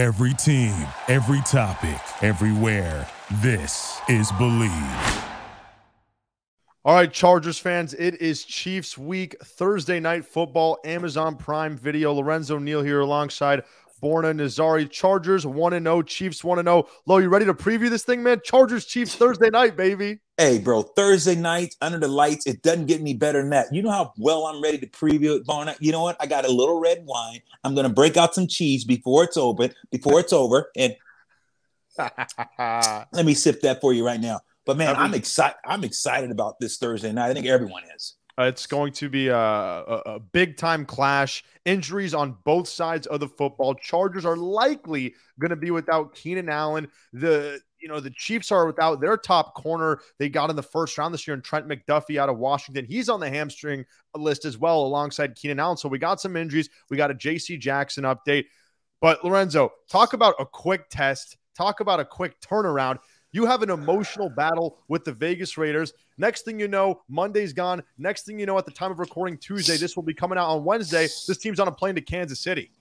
Every team, every topic, everywhere. This is Believe. All right, Chargers fans, it is Chiefs week, Thursday night football, Amazon Prime Video. Lorenzo Neal here alongside Borna Nazari. Chargers 1 0, Chiefs 1 0. Lo, you ready to preview this thing, man? Chargers Chiefs Thursday night, baby. Hey, bro, Thursday night under the lights, it doesn't get any better than that. You know how well I'm ready to preview it, Borna? You know what? I got a little red wine. I'm going to break out some cheese before it's open, before it's over. And let me sip that for you right now. But man, I'm excited. I'm excited about this Thursday night. I think everyone is. Uh, it's going to be a, a, a big time clash. Injuries on both sides of the football. Chargers are likely going to be without Keenan Allen. The you know the Chiefs are without their top corner they got in the first round this year, and Trent McDuffie out of Washington. He's on the hamstring list as well, alongside Keenan Allen. So we got some injuries. We got a J.C. Jackson update. But Lorenzo, talk about a quick test. Talk about a quick turnaround. You have an emotional battle with the Vegas Raiders. Next thing you know, Monday's gone. Next thing you know, at the time of recording Tuesday, this will be coming out on Wednesday. This team's on a plane to Kansas City.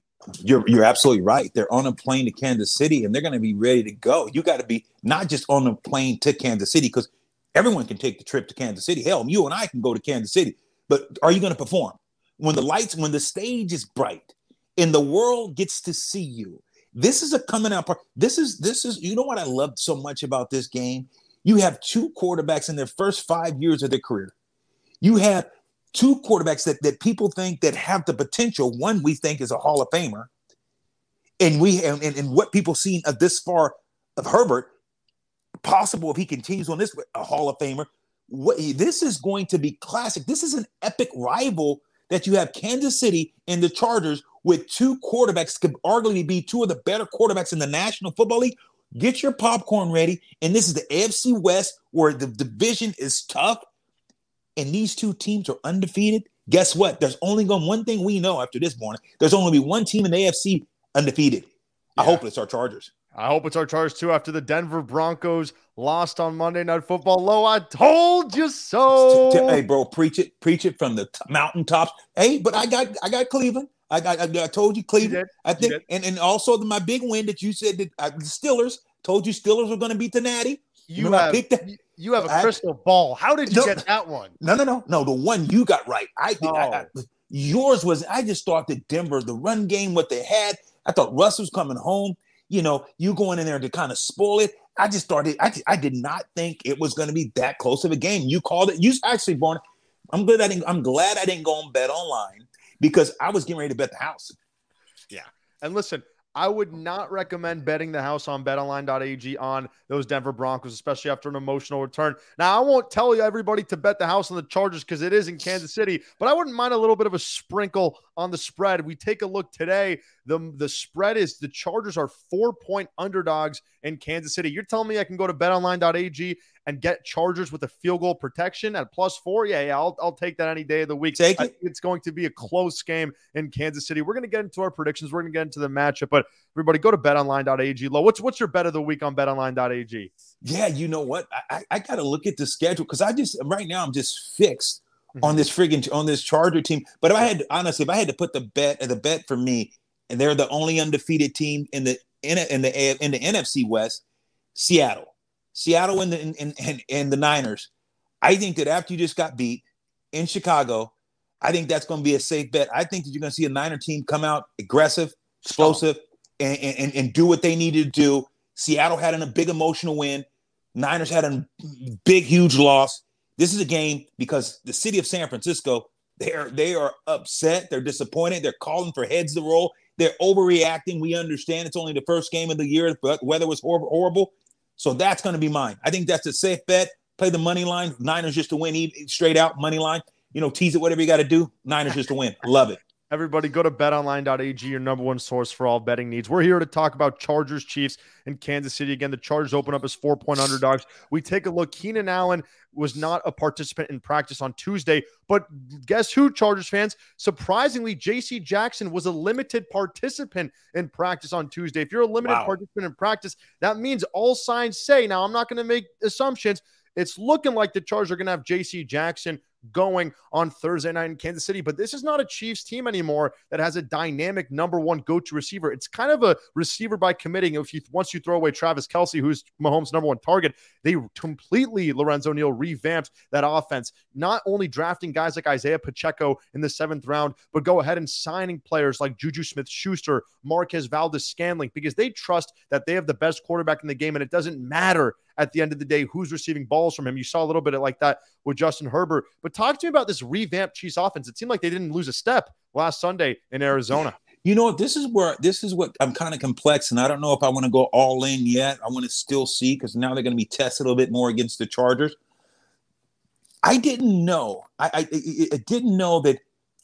You're you're absolutely right. They're on a plane to Kansas City and they're going to be ready to go. You got to be not just on a plane to Kansas City because everyone can take the trip to Kansas City. Hell, you and I can go to Kansas City. But are you going to perform when the lights, when the stage is bright, and the world gets to see you? This is a coming out part. This is this is you know what I loved so much about this game. You have two quarterbacks in their first five years of their career. You have two quarterbacks that, that people think that have the potential. One we think is a Hall of Famer, and we and, and what people seen of this far of Herbert, possible if he continues on this a Hall of Famer. What this is going to be classic. This is an epic rival that you have Kansas City and the Chargers with two quarterbacks could arguably be two of the better quarterbacks in the National Football League. Get your popcorn ready. And this is the AFC West where the division is tough and these two teams are undefeated. Guess what? There's only going one thing we know after this morning. There's only be one team in the AFC undefeated. Yeah. I hope it's our Chargers. I hope it's our Chargers too. After the Denver Broncos lost on Monday Night Football, low, I told you so. Hey, bro, preach it, preach it from the t- mountaintops. Hey, but I got, I got Cleveland. I, I, I told you Cleveland. You I think, and, and also the, my big win that you said that uh, the Steelers told you Steelers were going to beat the Natty. You have, you have a I, crystal ball. How did you no, get that one? No, no, no, no. The one you got right. I, oh. I, yours was. I just thought that Denver, the run game, what they had. I thought Russ was coming home. You know, you going in there to kind of spoil it. I just started. I, I did not think it was going to be that close of a game. You called it. You actually, born. I'm glad I didn't. I'm glad I didn't go on bet online because I was getting ready to bet the house. Yeah. And listen, I would not recommend betting the house on betonline.ag on those Denver Broncos, especially after an emotional return. Now, I won't tell you everybody to bet the house on the Chargers because it is in Kansas City, but I wouldn't mind a little bit of a sprinkle on the spread. We take a look today. The, the spread is the Chargers are four point underdogs in Kansas City. You're telling me I can go to betonline.ag and get Chargers with a field goal protection at plus four? Yeah, yeah, I'll, I'll take that any day of the week. Take it. it's going to be a close game in Kansas City. We're going to get into our predictions. We're going to get into the matchup, but everybody go to betonline.ag. Low, what's what's your bet of the week on betonline.ag? Yeah, you know what? I, I got to look at the schedule because I just right now I'm just fixed mm-hmm. on this friggin' on this Charger team. But if I had honestly, if I had to put the bet, the bet for me, and they're the only undefeated team in the in, in the in the NFC West, Seattle. Seattle and the and, and, and the Niners. I think that after you just got beat in Chicago, I think that's going to be a safe bet. I think that you're going to see a Niner team come out aggressive, explosive, and, and, and do what they needed to do. Seattle had a big emotional win. Niners had a big, huge loss. This is a game because the city of San Francisco, they're they are upset. They're disappointed. They're calling for heads to roll. They're overreacting. We understand it's only the first game of the year, but weather was horrible. So that's going to be mine. I think that's a safe bet. Play the money line. Niners just to win, straight out money line. You know, tease it, whatever you got to do. Niners just to win. Love it. Everybody go to betonline.ag, your number one source for all betting needs. We're here to talk about Chargers, Chiefs, and Kansas City. Again, the Chargers open up as four point underdogs. We take a look. Keenan Allen was not a participant in practice on Tuesday, but guess who, Chargers fans? Surprisingly, JC Jackson was a limited participant in practice on Tuesday. If you're a limited wow. participant in practice, that means all signs say, now I'm not going to make assumptions. It's looking like the Chargers are going to have JC Jackson going on Thursday night in Kansas City. But this is not a Chiefs team anymore that has a dynamic number one go-to receiver. It's kind of a receiver by committing. If you once you throw away Travis Kelce, who's Mahomes' number one target, they completely Lorenzo Neal revamped that offense. Not only drafting guys like Isaiah Pacheco in the seventh round, but go ahead and signing players like Juju Smith-Schuster, Marquez Valdes-Scantling, because they trust that they have the best quarterback in the game, and it doesn't matter at the end of the day who's receiving balls from him. You saw a little bit of like that with Justin Herbert. But talk to me about this revamped Chiefs offense. It seemed like they didn't lose a step last Sunday in Arizona. You know, this is where this is what I'm kind of complex, and I don't know if I want to go all in yet. I want to still see because now they're going to be tested a little bit more against the Chargers. I didn't know. I, I, I didn't know that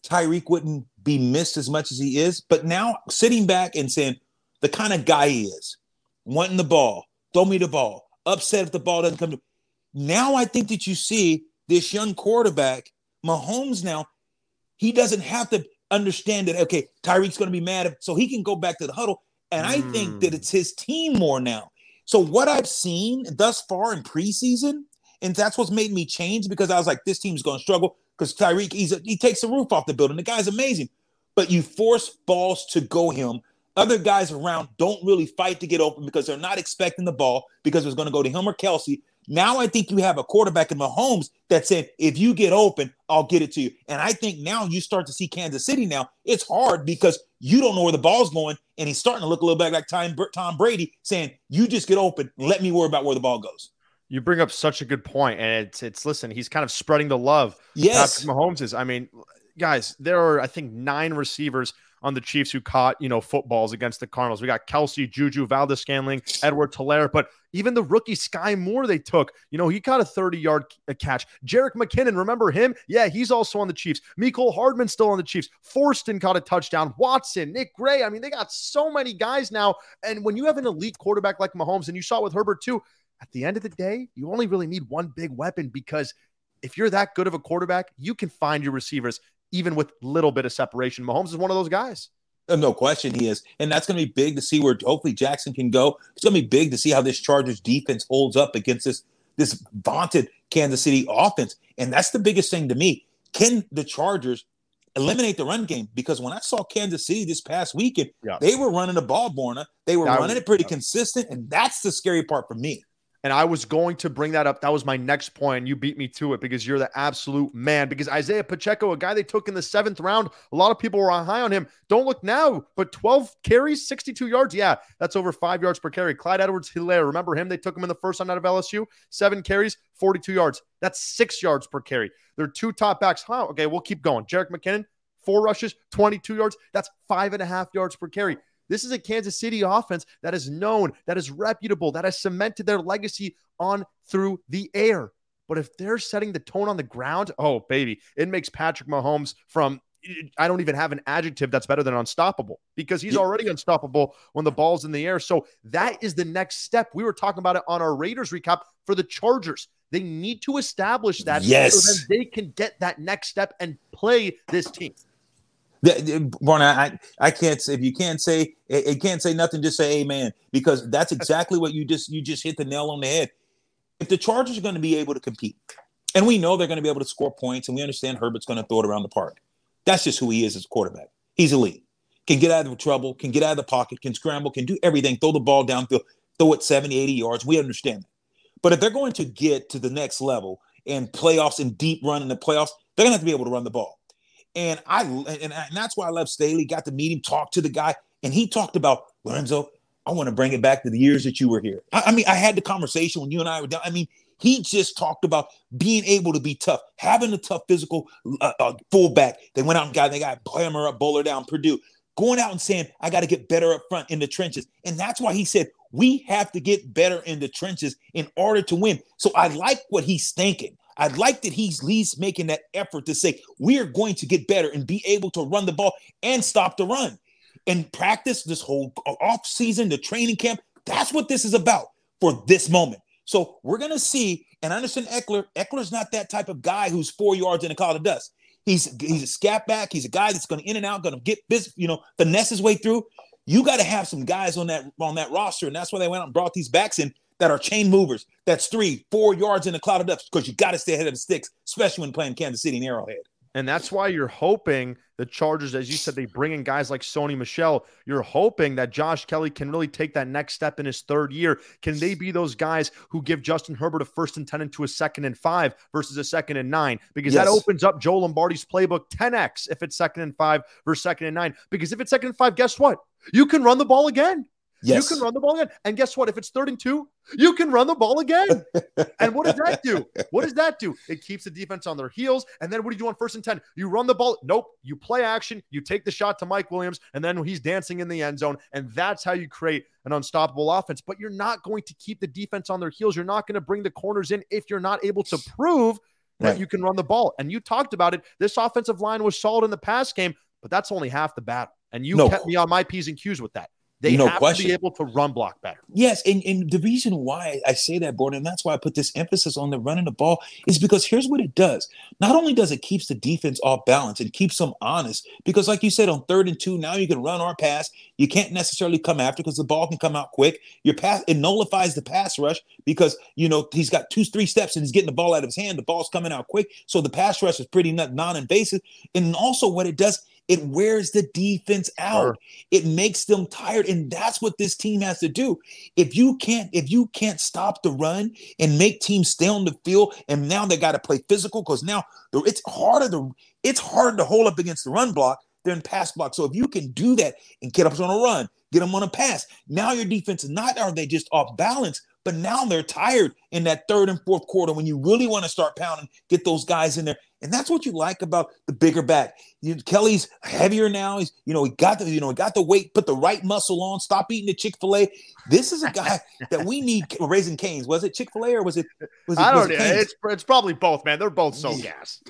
Tyreek wouldn't be missed as much as he is. But now sitting back and saying the kind of guy he is, wanting the ball, throw me the ball, upset if the ball doesn't come to. Now I think that you see this young quarterback, Mahomes. Now he doesn't have to understand that. Okay, Tyreek's going to be mad, so he can go back to the huddle. And I think that it's his team more now. So what I've seen thus far in preseason, and that's what's made me change because I was like, this team's going to struggle because Tyreek he takes the roof off the building. The guy's amazing, but you force balls to go him other guys around don't really fight to get open because they're not expecting the ball because it's going to go to him or Kelce. Now I think you have a quarterback in Mahomes that said, if you get open, I'll get it to you. And I think now you start to see Kansas City now. It's hard because you don't know where the ball's going. And he's starting to look a little bit like Tom, Tom Brady saying, you just get open. Let me worry about where the ball goes. You bring up such a good point, and it's it's listen. He's kind of spreading the love. Yes, Patrick Mahomes is. I mean, guys, there are I think nine receivers on the Chiefs who caught, you know, footballs against the Cardinals. We got Kelce, Juju, Valdes-Scantling, Edwards-Helaire, but even the rookie Skyy Moore they took, you know, he caught a 30 yard catch. Jerick McKinnon, remember him? Yeah, he's also on the Chiefs. Mecole Hardman still on the Chiefs. Fortson caught a touchdown. Watson, Nick Gray. I mean, they got so many guys now. And when you have an elite quarterback like Mahomes, and you saw it with Herbert too, at the end of the day, you only really need one big weapon because if you're that good of a quarterback, you can find your receivers even with little bit of separation. Mahomes is one of those guys. Uh, no question he is. And that's going to be big to see where hopefully Jackson can go. It's going to be big to see how this Chargers defense holds up against this this vaunted Kansas City offense. And that's the biggest thing to me. Can the Chargers eliminate the run game? Because when I saw Kansas City this past weekend, yeah. they were running the ball, Borna. They were running it pretty yeah. consistent. And that's the scary part for me. And I was going to bring that up. That was my next point. You beat me to it because you're the absolute man. Because Isaiah Pacheco, a guy they took in the seventh round, a lot of people were on high on him. Don't look now, but 12 carries, 62 yards. Yeah, that's over five yards per carry. Clyde Edwards Helaire, remember him? They took him in the first round out of LSU. Seven carries, 42 yards. That's six yards per carry. They're two top backs. Huh? Okay, we'll keep going. Jerick McKinnon, four rushes, 22 yards. That's five and a half yards per carry. This is a Kansas City offense that is known, that is reputable, that has cemented their legacy on through the air. But if they're setting the tone on the ground, oh, baby, it makes Patrick Mahomes from I don't even have an adjective that's better than unstoppable because he's already unstoppable when the ball's in the air. So that is the next step. We were talking about it on our Raiders recap for the Chargers. They need to establish that yes. so they can get that next step and play this team. Born, I, I can't say if you can't say it can't say nothing, just say amen because that's exactly what you just you just hit the nail on the head. If the Chargers are going to be able to compete, and we know they're going to be able to score points, and we understand Herbert's going to throw it around the park. That's just who he is as a quarterback. He's elite. Can get out of trouble, can get out of the pocket, can scramble, can do everything, throw the ball downfield, throw it 70, 80 yards. We understand that. But if they're going to get to the next level and playoffs and deep run in the playoffs, they're going to have to be able to run the ball. And I and, and that's why I love Staley. Got to meet him, talk to the guy, and he talked about Lorenzo. I want to bring it back to the years that you were here. I, I mean, I had the conversation when you and I were down. I mean, he just talked about being able to be tough, having a tough physical uh, uh, fullback. They went out and got they got Hammer up, Bowler down, Purdue, going out and saying, "I got to get better up front in the trenches," and that's why he said we have to get better in the trenches in order to win. So I like what he's thinking. I like that he's least making that effort to say, we are going to get better and be able to run the ball and stop the run. And practice this whole off season, the training camp, that's what this is about for this moment. So we're to see, and I understand Ekeler. Ekeler's not that type of guy who's four yards in a cloud of dust. He's he's a scat back. He's a guy that's going to in and out, going to get this, you know, finesse his way through. You got to have some guys on that on that roster, and that's why they went out and brought these backs in that are chain movers. That's three, four yards in the cloud of dust because you got to stay ahead of the sticks, especially when playing Kansas City and Arrowhead. And that's why you're hoping the Chargers, as you said, they bring in guys like Sony Michel. You're hoping that Josh Kelley can really take that next step in his third year. Can they be those guys who give Justin Herbert a first and 10 into a second and five versus a second and nine? Because yes. that opens up Joe Lombardi's playbook 10x if it's second and five versus second and nine. Because if it's second and five, guess what? You can run the ball again. Yes. You can run the ball again. And guess what? If it's third and two, you can run the ball again. and what does that do? What does that do? It keeps the defense on their heels. And then what do you do on first and 10? You run the ball. Nope. You play action. You take the shot to Mike Williams. And then he's dancing in the end zone. And that's how you create an unstoppable offense. But you're not going to keep the defense on their heels. You're not going to bring the corners in if you're not able to prove that right. you can run the ball. And you talked about it. This offensive line was solid in the pass game, but that's only half the battle. And you no. kept me on my P's and Q's with that. They no have question. to be able to run block better. Yes, and, and the reason why I say that, Gordon, and that's why I put this emphasis on the running the ball, is because here's what it does. Not only does it keeps the defense off balance and keeps them honest, because like you said, on third and two, now you can run or pass. You can't necessarily come after because the ball can come out quick. Your pass it nullifies the pass rush because you know he's got two, three steps and he's getting the ball out of his hand. The ball's coming out quick, so the pass rush is pretty non-invasive. And also, what it does it wears the defense out. Sure. It makes them tired. And that's what this team has to do. If you can't, if you can't stop the run and make teams stay on the field, and now they got to play physical because now it's harder to it's harder to hold up against the run block than pass block. So if you can do that and get up on a run, get them on a pass, now your defense is not are they just off balance, but now they're tired in that third and fourth quarter when you really want to start pounding, get those guys in there. And that's what you like about the bigger back. You, Kelley's heavier now. He's, you know, he got the, you know, he got the weight, put the right muscle on, stop eating the Chick-fil-A. This is a guy that we need Raising Cane's. Was it Chick-fil-A or was it, was it I don't know. It it's, it's probably both, man. They're both so yeah, gas.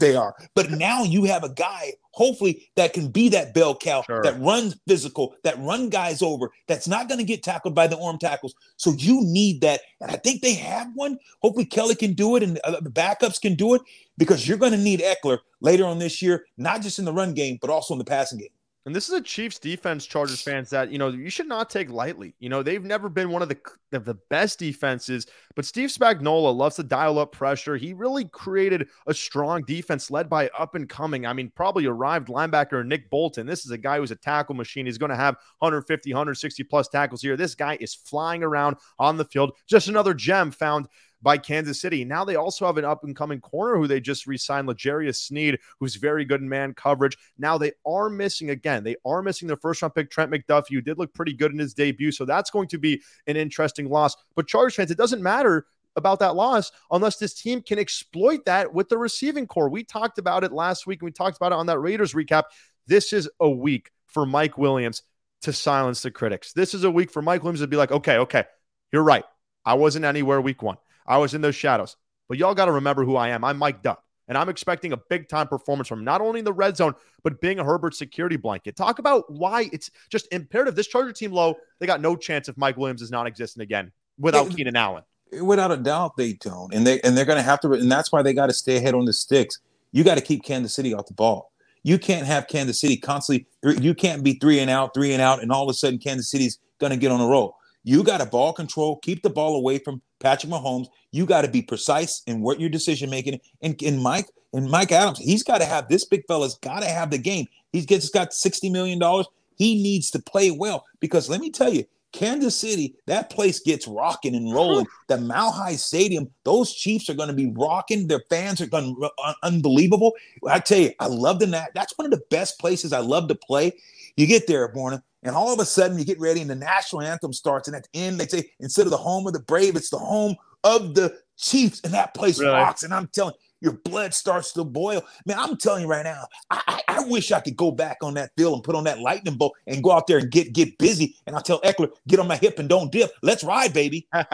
they are. But now you have a guy, hopefully, that can be that bell cow, sure. that runs physical, that run guys over, that's not going to get tackled by the arm tackles. So you need that. And I think they have one. Hopefully Kelley can do it and uh, the backups can do it because you're going to need Ekeler later on this year, not just in the run game, but also in the passing game. And this is a Chiefs defense, Chargers fans that you know you should not take lightly. You know they've never been one of the of the best defenses, but Steve Spagnuolo loves to dial up pressure. He really created a strong defense led by up and coming. I mean, probably arrived linebacker Nick Bolton. This is a guy who's a tackle machine. He's going to have 150, 160 plus tackles here. This guy is flying around on the field. Just another gem found by Kansas City. Now they also have an up and coming corner who they just re signed, L'Jarius Sneed, who's very good in man coverage. Now they are missing again, they are missing their first round pick, Trent McDuffie, who did look pretty good in his debut. So that's going to be an interesting loss. But Chargers fans, it doesn't matter about that loss unless this team can exploit that with the receiving core. We talked about it last week and we talked about it on that Raiders recap. This is a week for Mike Williams to silence the critics. This is a week for Mike Williams to be like, okay, okay, you're right. I wasn't anywhere week one. I was in those shadows. But y'all got to remember who I am. I'm mic'd up. And I'm expecting a big time performance from not only in the red zone, but being a Herbert security blanket. Talk about why it's just imperative. This Charger team low, they got no chance if Mike Williams is non existent again without yeah, Keenan Allen. Without a doubt, they don't. And they and they're gonna have to and that's why they got to stay ahead on the sticks. You got to keep Kansas City off the ball. You can't have Kansas City constantly, you can't be three and out, three and out, and all of a sudden Kansas City's gonna get on a roll. You got to ball control, keep the ball away from Patrick Mahomes. You got to be precise in what your decision making. And, and Mike and Mike Adams, he's got to have this big fella's got to have the game. He's gets got sixty million dollars. He needs to play well because let me tell you, Kansas City, that place gets rocking and rolling. the Mile High Stadium, those Chiefs are going to be rocking. Their fans are going to uh, un- unbelievable. I tell you, I love the that. That's one of the best places I love to play. You get there, Borna, and all of a sudden, you get ready, and the national anthem starts. And at the end, they say, instead of the home of the brave, it's the home of the Chiefs. And that place really? rocks. And I'm telling your blood starts to boil. Man, I'm telling you right now, I, I, I, wish I could go back on that field and put on that lightning bolt and go out there and get get busy. And I'll tell Ekeler, get on my hip and don't dip. Let's ride, baby.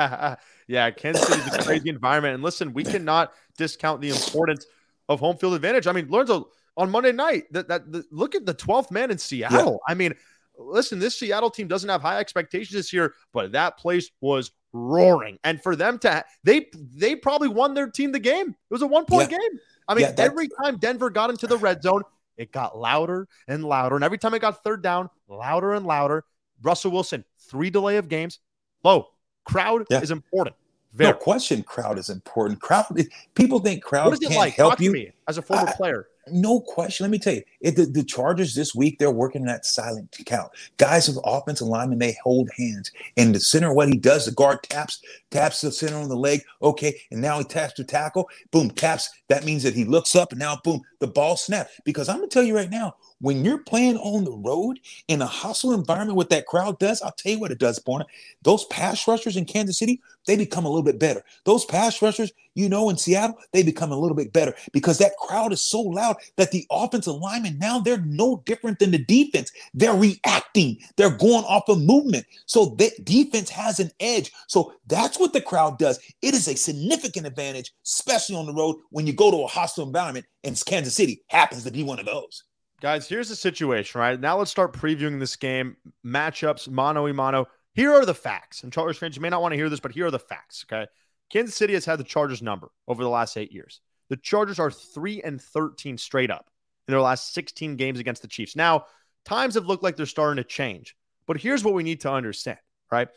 yeah, Kansas City is a crazy environment. And listen, we cannot discount the importance of home field advantage. I mean, Lorenzo, on Monday night, that, that the, look at the 12th man in Seattle. Yeah. I mean, listen, this Seattle team doesn't have high expectations this year, but that place was roaring. And for them to they they probably won their team the game. It was a one point yeah. game. I mean, yeah, every time Denver got into the red zone, it got louder and louder. And every time it got third down, louder and louder. Russell Wilson, three delay of games. Low, Crowd Yeah. is important. Very. No question, crowd is important. Crowd, people think crowd what is it can't like? help Talk you. me as a former I- player. No question. Let me tell you, it, the, the Chargers this week, they're working that silent count. Guys with offensive linemen, they hold hands. And the center, what he does, the guard taps, taps the center on the leg. Okay. And now he taps the tackle. Boom, taps. That means that he looks up and now, boom, the ball snapped. Because I'm going to tell you right now, when you're playing on the road in a hostile environment, what that crowd does, I'll tell you what it does, Borna. Those pass rushers in Kansas City, they become a little bit better. Those pass rushers, you know, in Seattle, they become a little bit better because that crowd is so loud that the offensive linemen now they're no different than the defense. They're reacting, they're going off of movement. So the defense has an edge. So that's what the crowd does. It is a significant advantage, especially on the road when you go to a hostile environment, and Kansas City happens to be one of those. Guys, here's the situation, right? Now let's start previewing this game, matchups, mano a mano. Here are the facts. And Chargers fans, you may not want to hear this, but here are the facts, okay? Kansas City has had the Chargers number over the last eight years. The Chargers are 3 and 13 straight up in their last 16 games against the Chiefs. Now, times have looked like they're starting to change, but here's what we need to understand, right?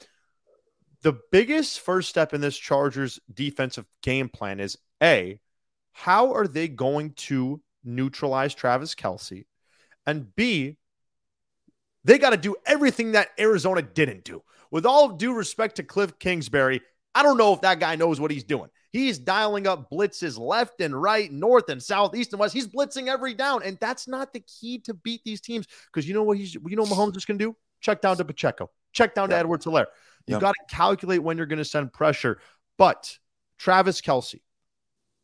The biggest first step in this Chargers defensive game plan is A, how are they going to neutralize Travis Kelce? And B, they got to do everything that Arizona didn't do. With all due respect to Cliff Kingsbury, I don't know if that guy knows what he's doing. He's dialing up blitzes left and right, north and south, east and west. He's blitzing every down, and that's not the key to beat these teams. Because you know what he's, you know, what Mahomes is going to do. Check down to Pacheco. Check down to. Edwards Helaire. You Yeah. got to calculate when you're going to send pressure. But Travis Kelce,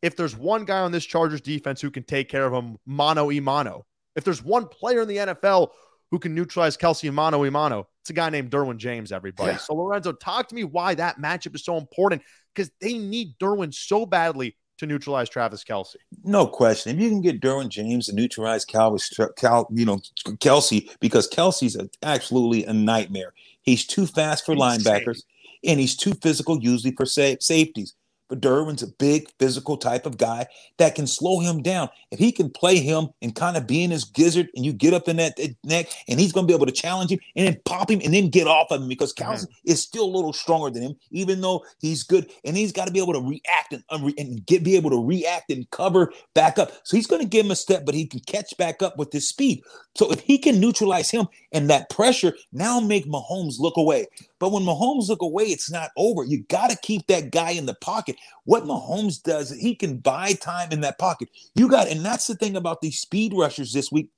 if there's one guy on this Chargers defense who can take care of him mano y mano, if there's one player in the NFL who can neutralize Kelce mano y mano, it's a guy named Derwin James, everybody. Yeah. So, Lorenzo, talk to me why that matchup is so important because they need Derwin so badly to neutralize Travis Kelce. No question. If you can get Derwin James to neutralize Cal, Cal, you know, Kelce, because Kelce's a, absolutely a nightmare. He's too fast for linebackers, and he's too physical usually for sa- safeties. But Derwin's a big physical type of guy that can slow him down. If he can play him and kind of be in his gizzard, and you get up in that, that neck, and he's going to be able to challenge him and then pop him and then get off of him because mm-hmm. Kelce is still a little stronger than him, even though he's good. And he's got to be able to react and, and get be able to react and cover back up. So he's going to give him a step, but he can catch back up with his speed. So if he can neutralize him and that pressure, now make Mahomes look away. But when Mahomes look away, it's not over. You got to keep that guy in the pocket. What Mahomes does, he can buy time in that pocket. You got, and that's the thing about these speed rushers this week.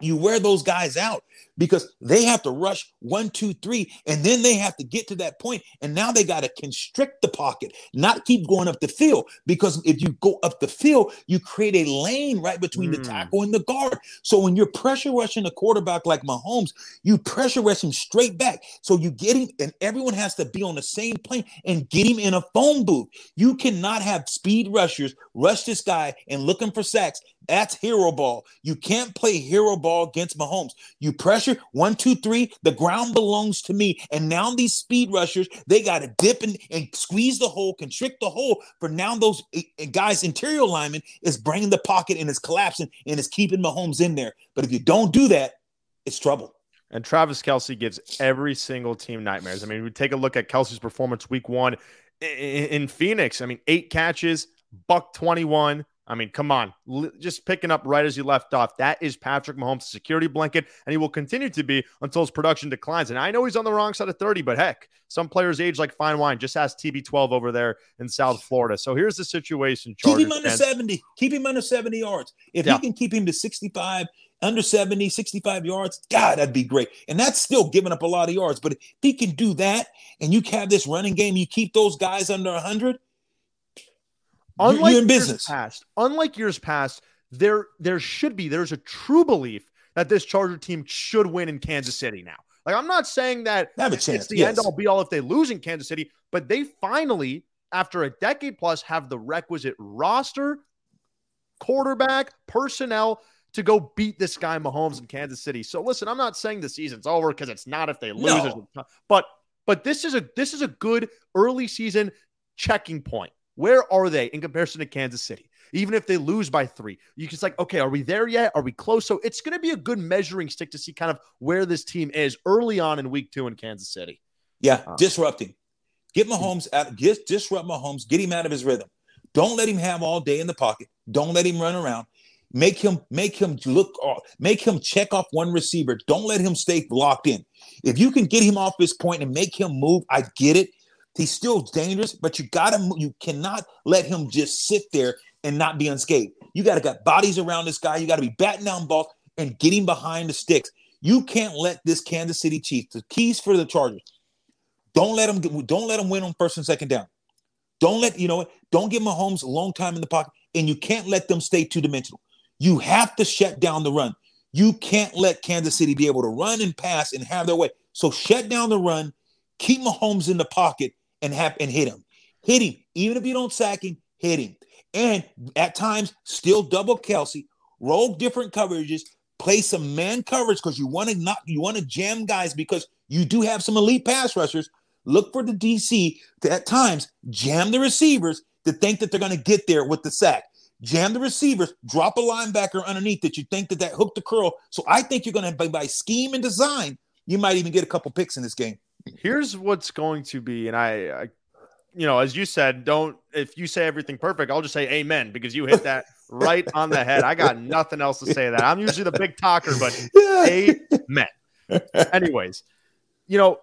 You wear those guys out because they have to rush one, two, three, and then they have to get to that point. And now they got to constrict the pocket, not keep going up the field. Because if you go up the field, you create a lane right between the Mm. tackle and the guard. So when you're pressure rushing a quarterback like Mahomes, you pressure rush him straight back. So you get him, and everyone has to be on the same plane and get him in a phone booth. You cannot have speed rushers rush this guy and looking for sacks. That's hero ball. You can't play hero ball against Mahomes. You pressure one, two, three. The ground belongs to me. And now these speed rushers, they got to dip and, and squeeze the hole, constrict the hole. For now, those eh, eh, guys, interior lineman, is bringing the pocket and is collapsing and is keeping Mahomes in there. But if you don't do that, it's trouble. And Travis Kelce gives every single team nightmares. I mean, we take a look at Kelce's performance week one in Phoenix. I mean, eight catches, buck 21. I mean, come on, L- just picking up right as he left off. That is Patrick Mahomes' security blanket, and he will continue to be until his production declines. And I know he's on the wrong side of 30, but heck, some players age like fine wine. Just ask TB12 over there in South Florida. So here's the situation, Keep him under fans. 70. Keep him under 70 yards. If Yeah. you can keep him to 65, under 70, 65 yards, God, that'd be great. And that's still giving up a lot of yards. But if he can do that and you have this running game, you keep those guys under 100, you're, unlike you're in years business. past, unlike years past, there there should be there's a true belief that this Charger team should win in Kansas City now. Like I'm not saying that Have a it's chance. the yes. end all be all if they lose in Kansas City, but they finally, after a decade plus, have the requisite roster, quarterback, personnel to go beat this guy Mahomes in Kansas City. So listen, I'm not saying the season's over because it's not if they lose, No. but but this is a this is a good early season checking point. Where are they in comparison to Kansas City? Even if they lose by three, you just like, okay, are we there yet? Are we close? So it's going to be a good measuring stick to see kind of where this team is early on in week two in Kansas City. Yeah, Uh, disrupting. Get Mahomes out. Just disrupt Mahomes. Get him out of his rhythm. Don't let him have all day in the pocket. Don't let him run around. Make him make him look off. Make him check off one receiver. Don't let him stay locked in. If you can get him off his point and make him move, I get it. He's still dangerous, but you gotta you cannot let him just sit there and not be unscathed. You gotta got bodies around this guy. You gotta be batting down balls and getting behind the sticks. You can't let this Kansas City Chiefs, the keys for the Chargers, don't let them don't let them win on first and second down. Don't let you know what, don't give Mahomes a long time in the pocket, and you can't let them stay two dimensional. You have to shut down the run. You can't let Kansas City be able to run and pass and have their way. So shut down the run, keep Mahomes in the pocket, and have and hit him. Hit him, even if you don't sack him, hit him. And at times, still double Kelce, roll different coverages, play some man coverage because you want to not you want to jam guys because you do have some elite pass rushers. Look for the DC to at times jam the receivers to think that they're going to get there with the sack. Jam the receivers, drop a linebacker underneath that you think that that hook the curl. So I think you're going to by, by scheme and design, you might even get a couple picks in this game. Here's what's going to be, and I, I you know, as you said, don't if you say everything perfect, I'll just say amen because you hit that right on the head. I got nothing else to say that. I'm usually the big talker, but amen. Anyways, you know,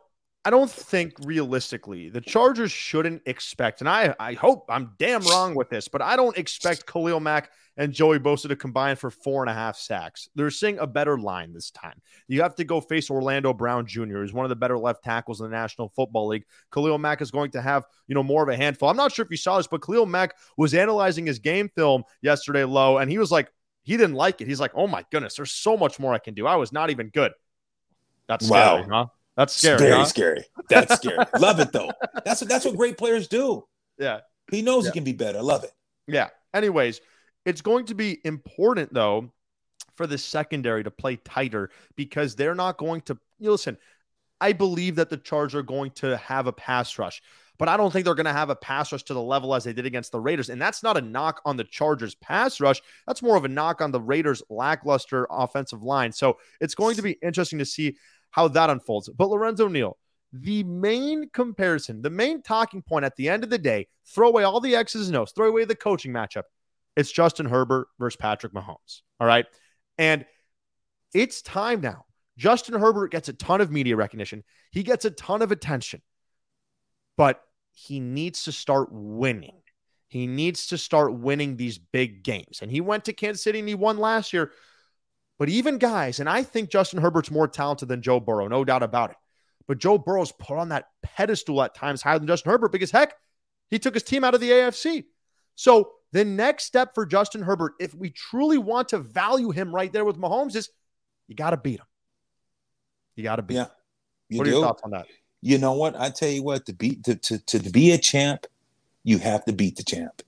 I don't think realistically the Chargers shouldn't expect, and I, I hope I'm damn wrong with this, but I don't expect Khalil Mack and Joey Bosa to combine for four and a half sacks. They're seeing a better line this time. You have to go face Orlando Brown Jr., who's one of the better left tackles in the National Football League. Khalil Mack is going to have, you know, more of a handful. I'm not sure if you saw this, but Khalil Mack was analyzing his game film yesterday low, and he was like, he didn't like it. He's like, oh my goodness, there's so much more I can do. I was not even good. That's wow. scary, huh? That's scary. Very huh? scary. That's scary. Love it though. That's what that's what great players do. Yeah. He knows yeah. he can be better. Love it. Yeah. Anyways, it's going to be important though for the secondary to play tighter because they're not going to you listen. I believe that the Chargers are going to have a pass rush, but I don't think they're going to have a pass rush to the level as they did against the Raiders. And that's not a knock on the Chargers pass rush. That's more of a knock on the Raiders lackluster offensive line. So it's going to be interesting to see how that unfolds. But Lorenzo Neal, the main comparison, the main talking point at the end of the day, throw away all the X's and O's, throw away the coaching matchup. It's Justin Herbert versus Patrick Mahomes. All right. And it's time now. Justin Herbert gets a ton of media recognition, he gets a ton of attention, but he needs to start winning. He needs to start winning these big games. And he went to Kansas City and he won last year. But even guys, and I think Justin Herbert's more talented than Joe Burrow, no doubt about it. But Joe Burrow's put on that pedestal at times higher than Justin Herbert because heck, he took his team out of the AFC. So the next step for Justin Herbert, if we truly want to value him right there with Mahomes, is you got to beat him. You got to beat yeah, him. What are your thoughts on that? You know what? I tell you what, to beat to, to, to be a champ, you have to beat the champ.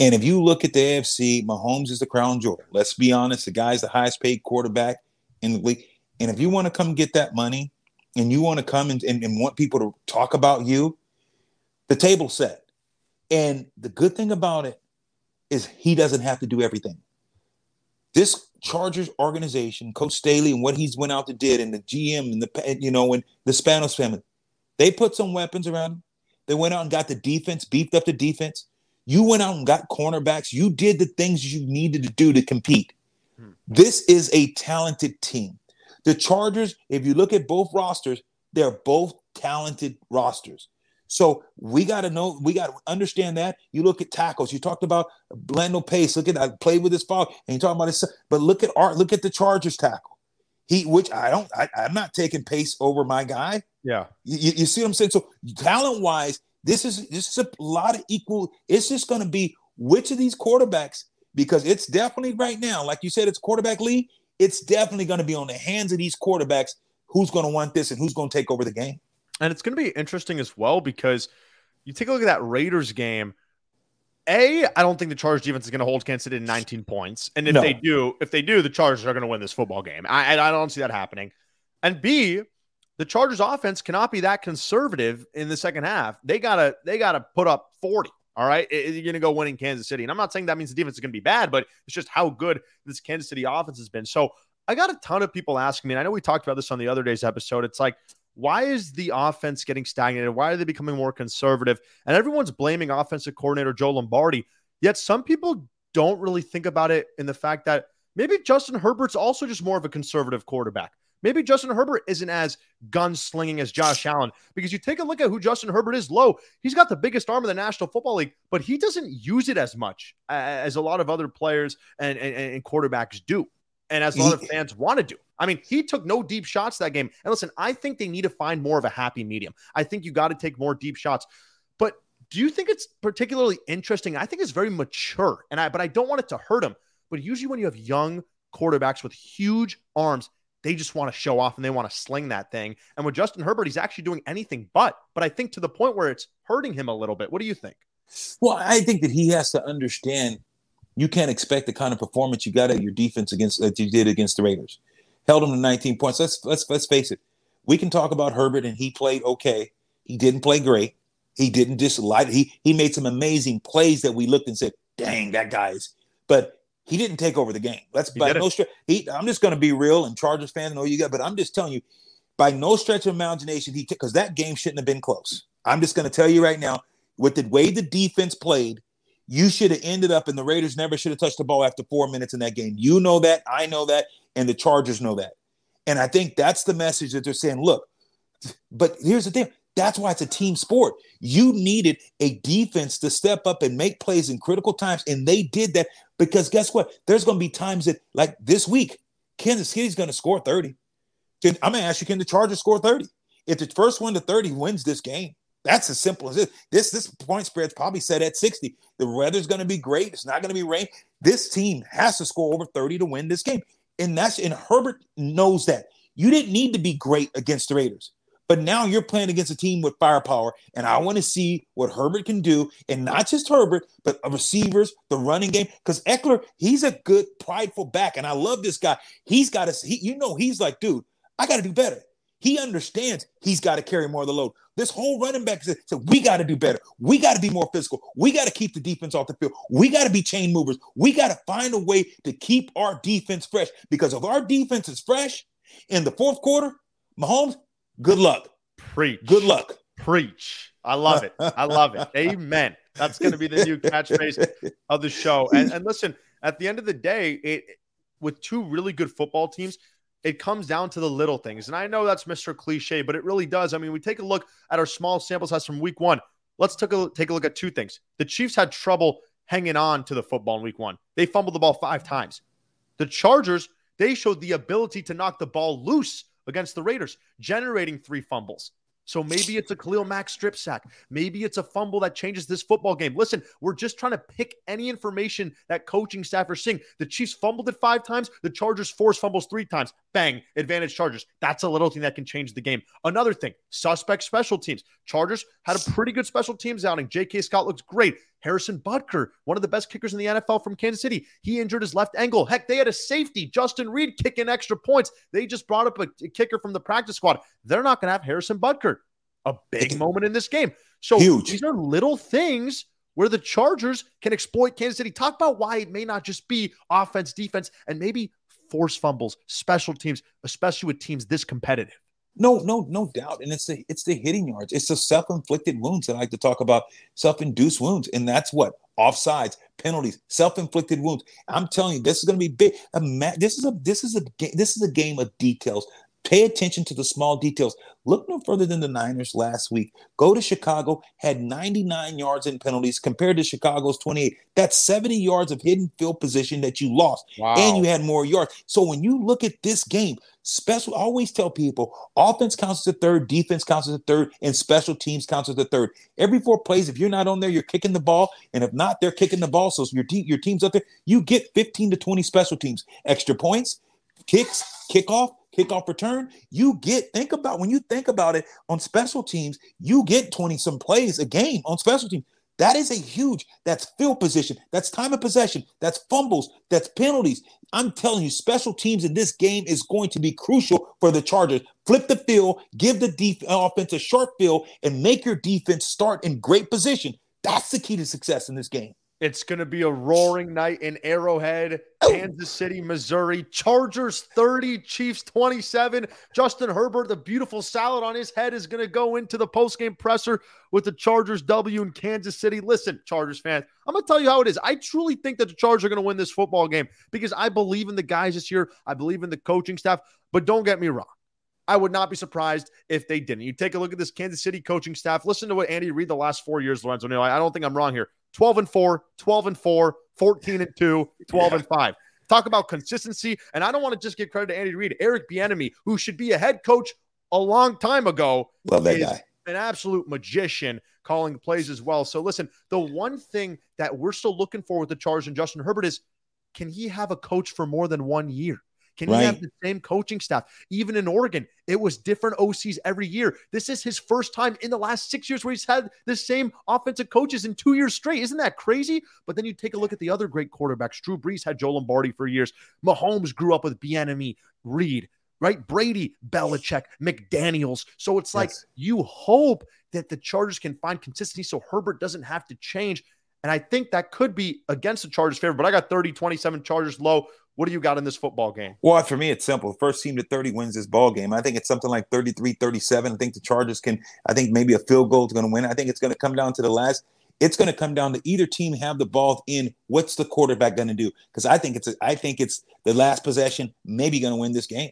And if you look at the AFC, Mahomes is the crown jewel. Let's be honest, the guy's the highest paid quarterback in the league. And if you want to come get that money and you want to come and, and, and want people to talk about you, the table's set. And the good thing about it is he doesn't have to do everything. This Chargers organization, Coach Staley, and what he's went out to did, and the GM and the you know, and the Spanos family, they put some weapons around him. They went out and got the defense, beefed up the defense. You went out and got cornerbacks. You did the things you needed to do to compete. Hmm. This is a talented team. The Chargers, if you look at both rosters, they're both talented rosters. So we got to know, we got to understand that. You look at tackles. You talked about Blando Pace. Look at I played with his father, and you talking about his. But look at Art. Look at the Chargers tackle. He, which I don't, I, am not taking Pace over my guy. Yeah, you, you see what I'm saying? So talent wise, this is this is a lot of equal. It's just going to be which of these quarterbacks because it's definitely right now, like you said, it's quarterback league. It's definitely going to be on the hands of these quarterbacks. Who's going to want this and who's going to take over the game? And it's going to be interesting as well because you take a look at that Raiders game. A, I don't think the Chargers defense is going to hold Kansas City in 19 points. And if no. they do, if they do, the Chargers are going to win this football game. I, I don't see that happening. And B, the Chargers offense cannot be that conservative in the second half. They gotta they gotta put up 40. All right. You're gonna go win in Kansas City. And I'm not saying that means the defense is gonna be bad, but it's just how good this Kansas City offense has been. So I got a ton of people asking me, and I know we talked about this on the other day's episode. It's like, why is the offense getting stagnated? Why are they becoming more conservative? And everyone's blaming offensive coordinator Joe Lombardi. Yet some people don't really think about it in the fact that maybe Justin Herbert's also just more of a conservative quarterback. Maybe Justin Herbert isn't as gunslinging as Josh Allen because you take a look at who Justin Herbert is low. He's got the biggest arm in the National Football League, but he doesn't use it as much as a lot of other players and, and, and quarterbacks do. And as a lot of fans want to do. I mean, he took no deep shots that game. And listen, I think they need to find more of a happy medium. I think you got to take more deep shots. But do you think it's particularly interesting? I think it's very mature. And I but I don't want it to hurt him. But usually when you have young quarterbacks with huge arms, they just want to show off and they want to sling that thing. And with Justin Herbert, he's actually doing anything but. But I think to the point where it's hurting him a little bit. What do you think? Well, I think that he has to understand you can't expect the kind of performance you got at your defense against that you did against the Raiders. Held them to 19 points. Let's let's let's face it. We can talk about Herbert and he played okay. He didn't play great. He didn't light. He he made some amazing plays that we looked and said, "Dang, that guy's." But he didn't take over the game. Let's by no stretch. I'm just going to be real and Chargers fan. Know you got, but I'm just telling you, by no stretch of imagination, he because that game shouldn't have been close. I'm just going to tell you right now, with the way the defense played, you should have ended up, and the Raiders never should have touched the ball after four minutes in that game. You know that, I know that, and the Chargers know that. And I think that's the message that they're saying. Look, but here's the thing: that's why it's a team sport. You needed a defense to step up and make plays in critical times, and they did that because guess what? There's going to be times that, like this week, Kansas City's going to score 30. I'm going to ask you, can the Chargers score 30? If the first one to 30 wins this game, that's as simple as it. This this point spread's probably set at 60. The weather's going to be great. It's not going to be rain. This team has to score over 30 to win this game. And that's and Herbert knows that. You didn't need to be great against the Raiders. But now you're playing against a team with firepower, and I want to see what Herbert can do, and not just Herbert, but receivers, the running game. Because Ekeler, he's a good, prideful back, and I love this guy. He's got to, he, you know, he's like, dude, I got to do better. He understands he's got to carry more of the load. This whole running back said, so we got to do better. We got to be more physical. We got to keep the defense off the field. We got to be chain movers. We got to find a way to keep our defense fresh because if our defense is fresh in the fourth quarter, Mahomes, Good luck. Preach. Good luck. Preach. I love it. I love it. Amen. That's going to be the new catchphrase of the show. And, and listen, at the end of the day, it with two really good football teams, it comes down to the little things. And I know that's Mr. Cliche, but it really does. I mean, we take a look at our small sample size from week one. Let's take a, take a look at two things. The Chiefs had trouble hanging on to the football in week one. They fumbled the ball five times. The Chargers, they showed the ability to knock the ball loose against the Raiders, generating three fumbles. So maybe it's a Khalil Mack strip sack. Maybe it's a fumble that changes this football game. Listen, we're just trying to pick any information that coaching staff are seeing. The Chiefs fumbled it five times. The Chargers forced fumbles three times. Bang, advantage Chargers. That's a little thing that can change the game. Another thing, suspect special teams. Chargers had a pretty good special teams outing. J.K. Scott looks great. Harrison Butker, one of the best kickers in the NFL from Kansas City, he injured his left ankle. Heck, they had a safety, Justin Reid, kicking extra points. They just brought up a, kicker from the practice squad. They're not going to have Harrison Butker. A big moment in this game. So Huge. these are little things where the Chargers can exploit Kansas City. Talk about why it may not just be offense, defense, and maybe force fumbles, special teams, especially with teams this competitive. No, no, no doubt. And it's the it's the hitting yards. It's the self-inflicted wounds that I like to talk about, self-induced wounds. And that's what offsides, penalties, self-inflicted wounds. I'm telling you, this is going to be big. This is a this is a this is a game of details. Pay attention to the small details. Look no further than the Niners last week. Go to Chicago, had 99 yards in penalties compared to Chicago's 28. That's 70 yards of hidden field position that you lost, wow. and you had more yards. So when you look at this game, special, I always tell people offense counts as a third, defense counts as a third, and special teams counts as a third. Every four plays, if you're not on there, you're kicking the ball, and if not, they're kicking the ball. So your, te- your team's up there, you get 15 to 20 special teams, extra points, kicks, kickoff kickoff return, you get, think about when you think about it on special teams, you get 20 some plays a game on special teams. That is a huge, that's field position, that's time of possession, that's fumbles, that's penalties. I'm telling you, special teams in this game is going to be crucial for the Chargers. Flip the field, give the def- uh, offense a short field, and make your defense start in great position. That's the key to success in this game. It's going to be a roaring night in Arrowhead. Kansas City, Missouri. Chargers 30, Chiefs 27. Justin Herbert, the beautiful salad on his head, is going to go into the postgame presser with the Chargers W in Kansas City. Listen, Chargers fans, I'm going to tell you how it is. I truly think that the Chargers are going to win this football game because I believe in the guys this year. I believe in the coaching staff, but don't get me wrong. I would not be surprised if they didn't. You take a look at this Kansas City coaching staff. Listen to what Andy Reid the last four years, Lorenzo Neal. I don't think I'm wrong here. 12 and 4, 12 and 4, 14 and 2, 12 and 5. Talk about consistency. And I don't want to just give credit to Andy Reid. Eric Bieniemy, who should be a head coach a long time ago, Love that is guy. an absolute magician calling plays as well. So listen, the one thing that we're still looking for with the Chargers and Justin Herbert is can he have a coach for more than one year? Can he have the same coaching staff? Even in Oregon, it was different OCs every year. This is his first time in the last six years where he's had the same offensive coaches in two years straight. Isn't that crazy? But then you take a look at the other great quarterbacks. Drew Brees had Joe Lombardi for years. Mahomes grew up with Bieniemy, Reid, right? Brady, Belichick, McDaniels. So it's like Yes. you hope that the Chargers can find consistency so Herbert doesn't have to change. And I think that could be against the Chargers' favor. But I got 30 27 Chargers low. What do you got in this football game? Well, for me, it's simple. First team to 30 wins this ball game. I think it's something like 33 37. I think the Chargers can, I think maybe a field goal is going to win. I think it's going to come down to the last. It's going to come down to either team have the ball in. What's the quarterback going to do? Because I think it's, a, I think it's the last possession, maybe going to win this game.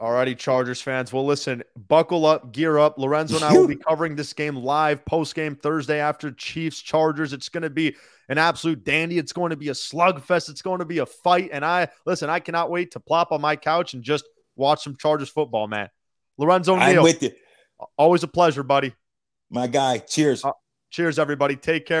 Alrighty, Chargers fans. Well, listen, buckle up, gear up. Lorenzo and I will be covering this game live post game Thursday after Chiefs Chargers. It's going to be an absolute dandy. It's going to be a slugfest. It's going to be a fight. And I listen, I cannot wait to plop on my couch and just watch some Chargers football, man. Lorenzo I'm with you, always a pleasure, buddy. my guy. Cheers. Uh, Cheers, everybody. Take care.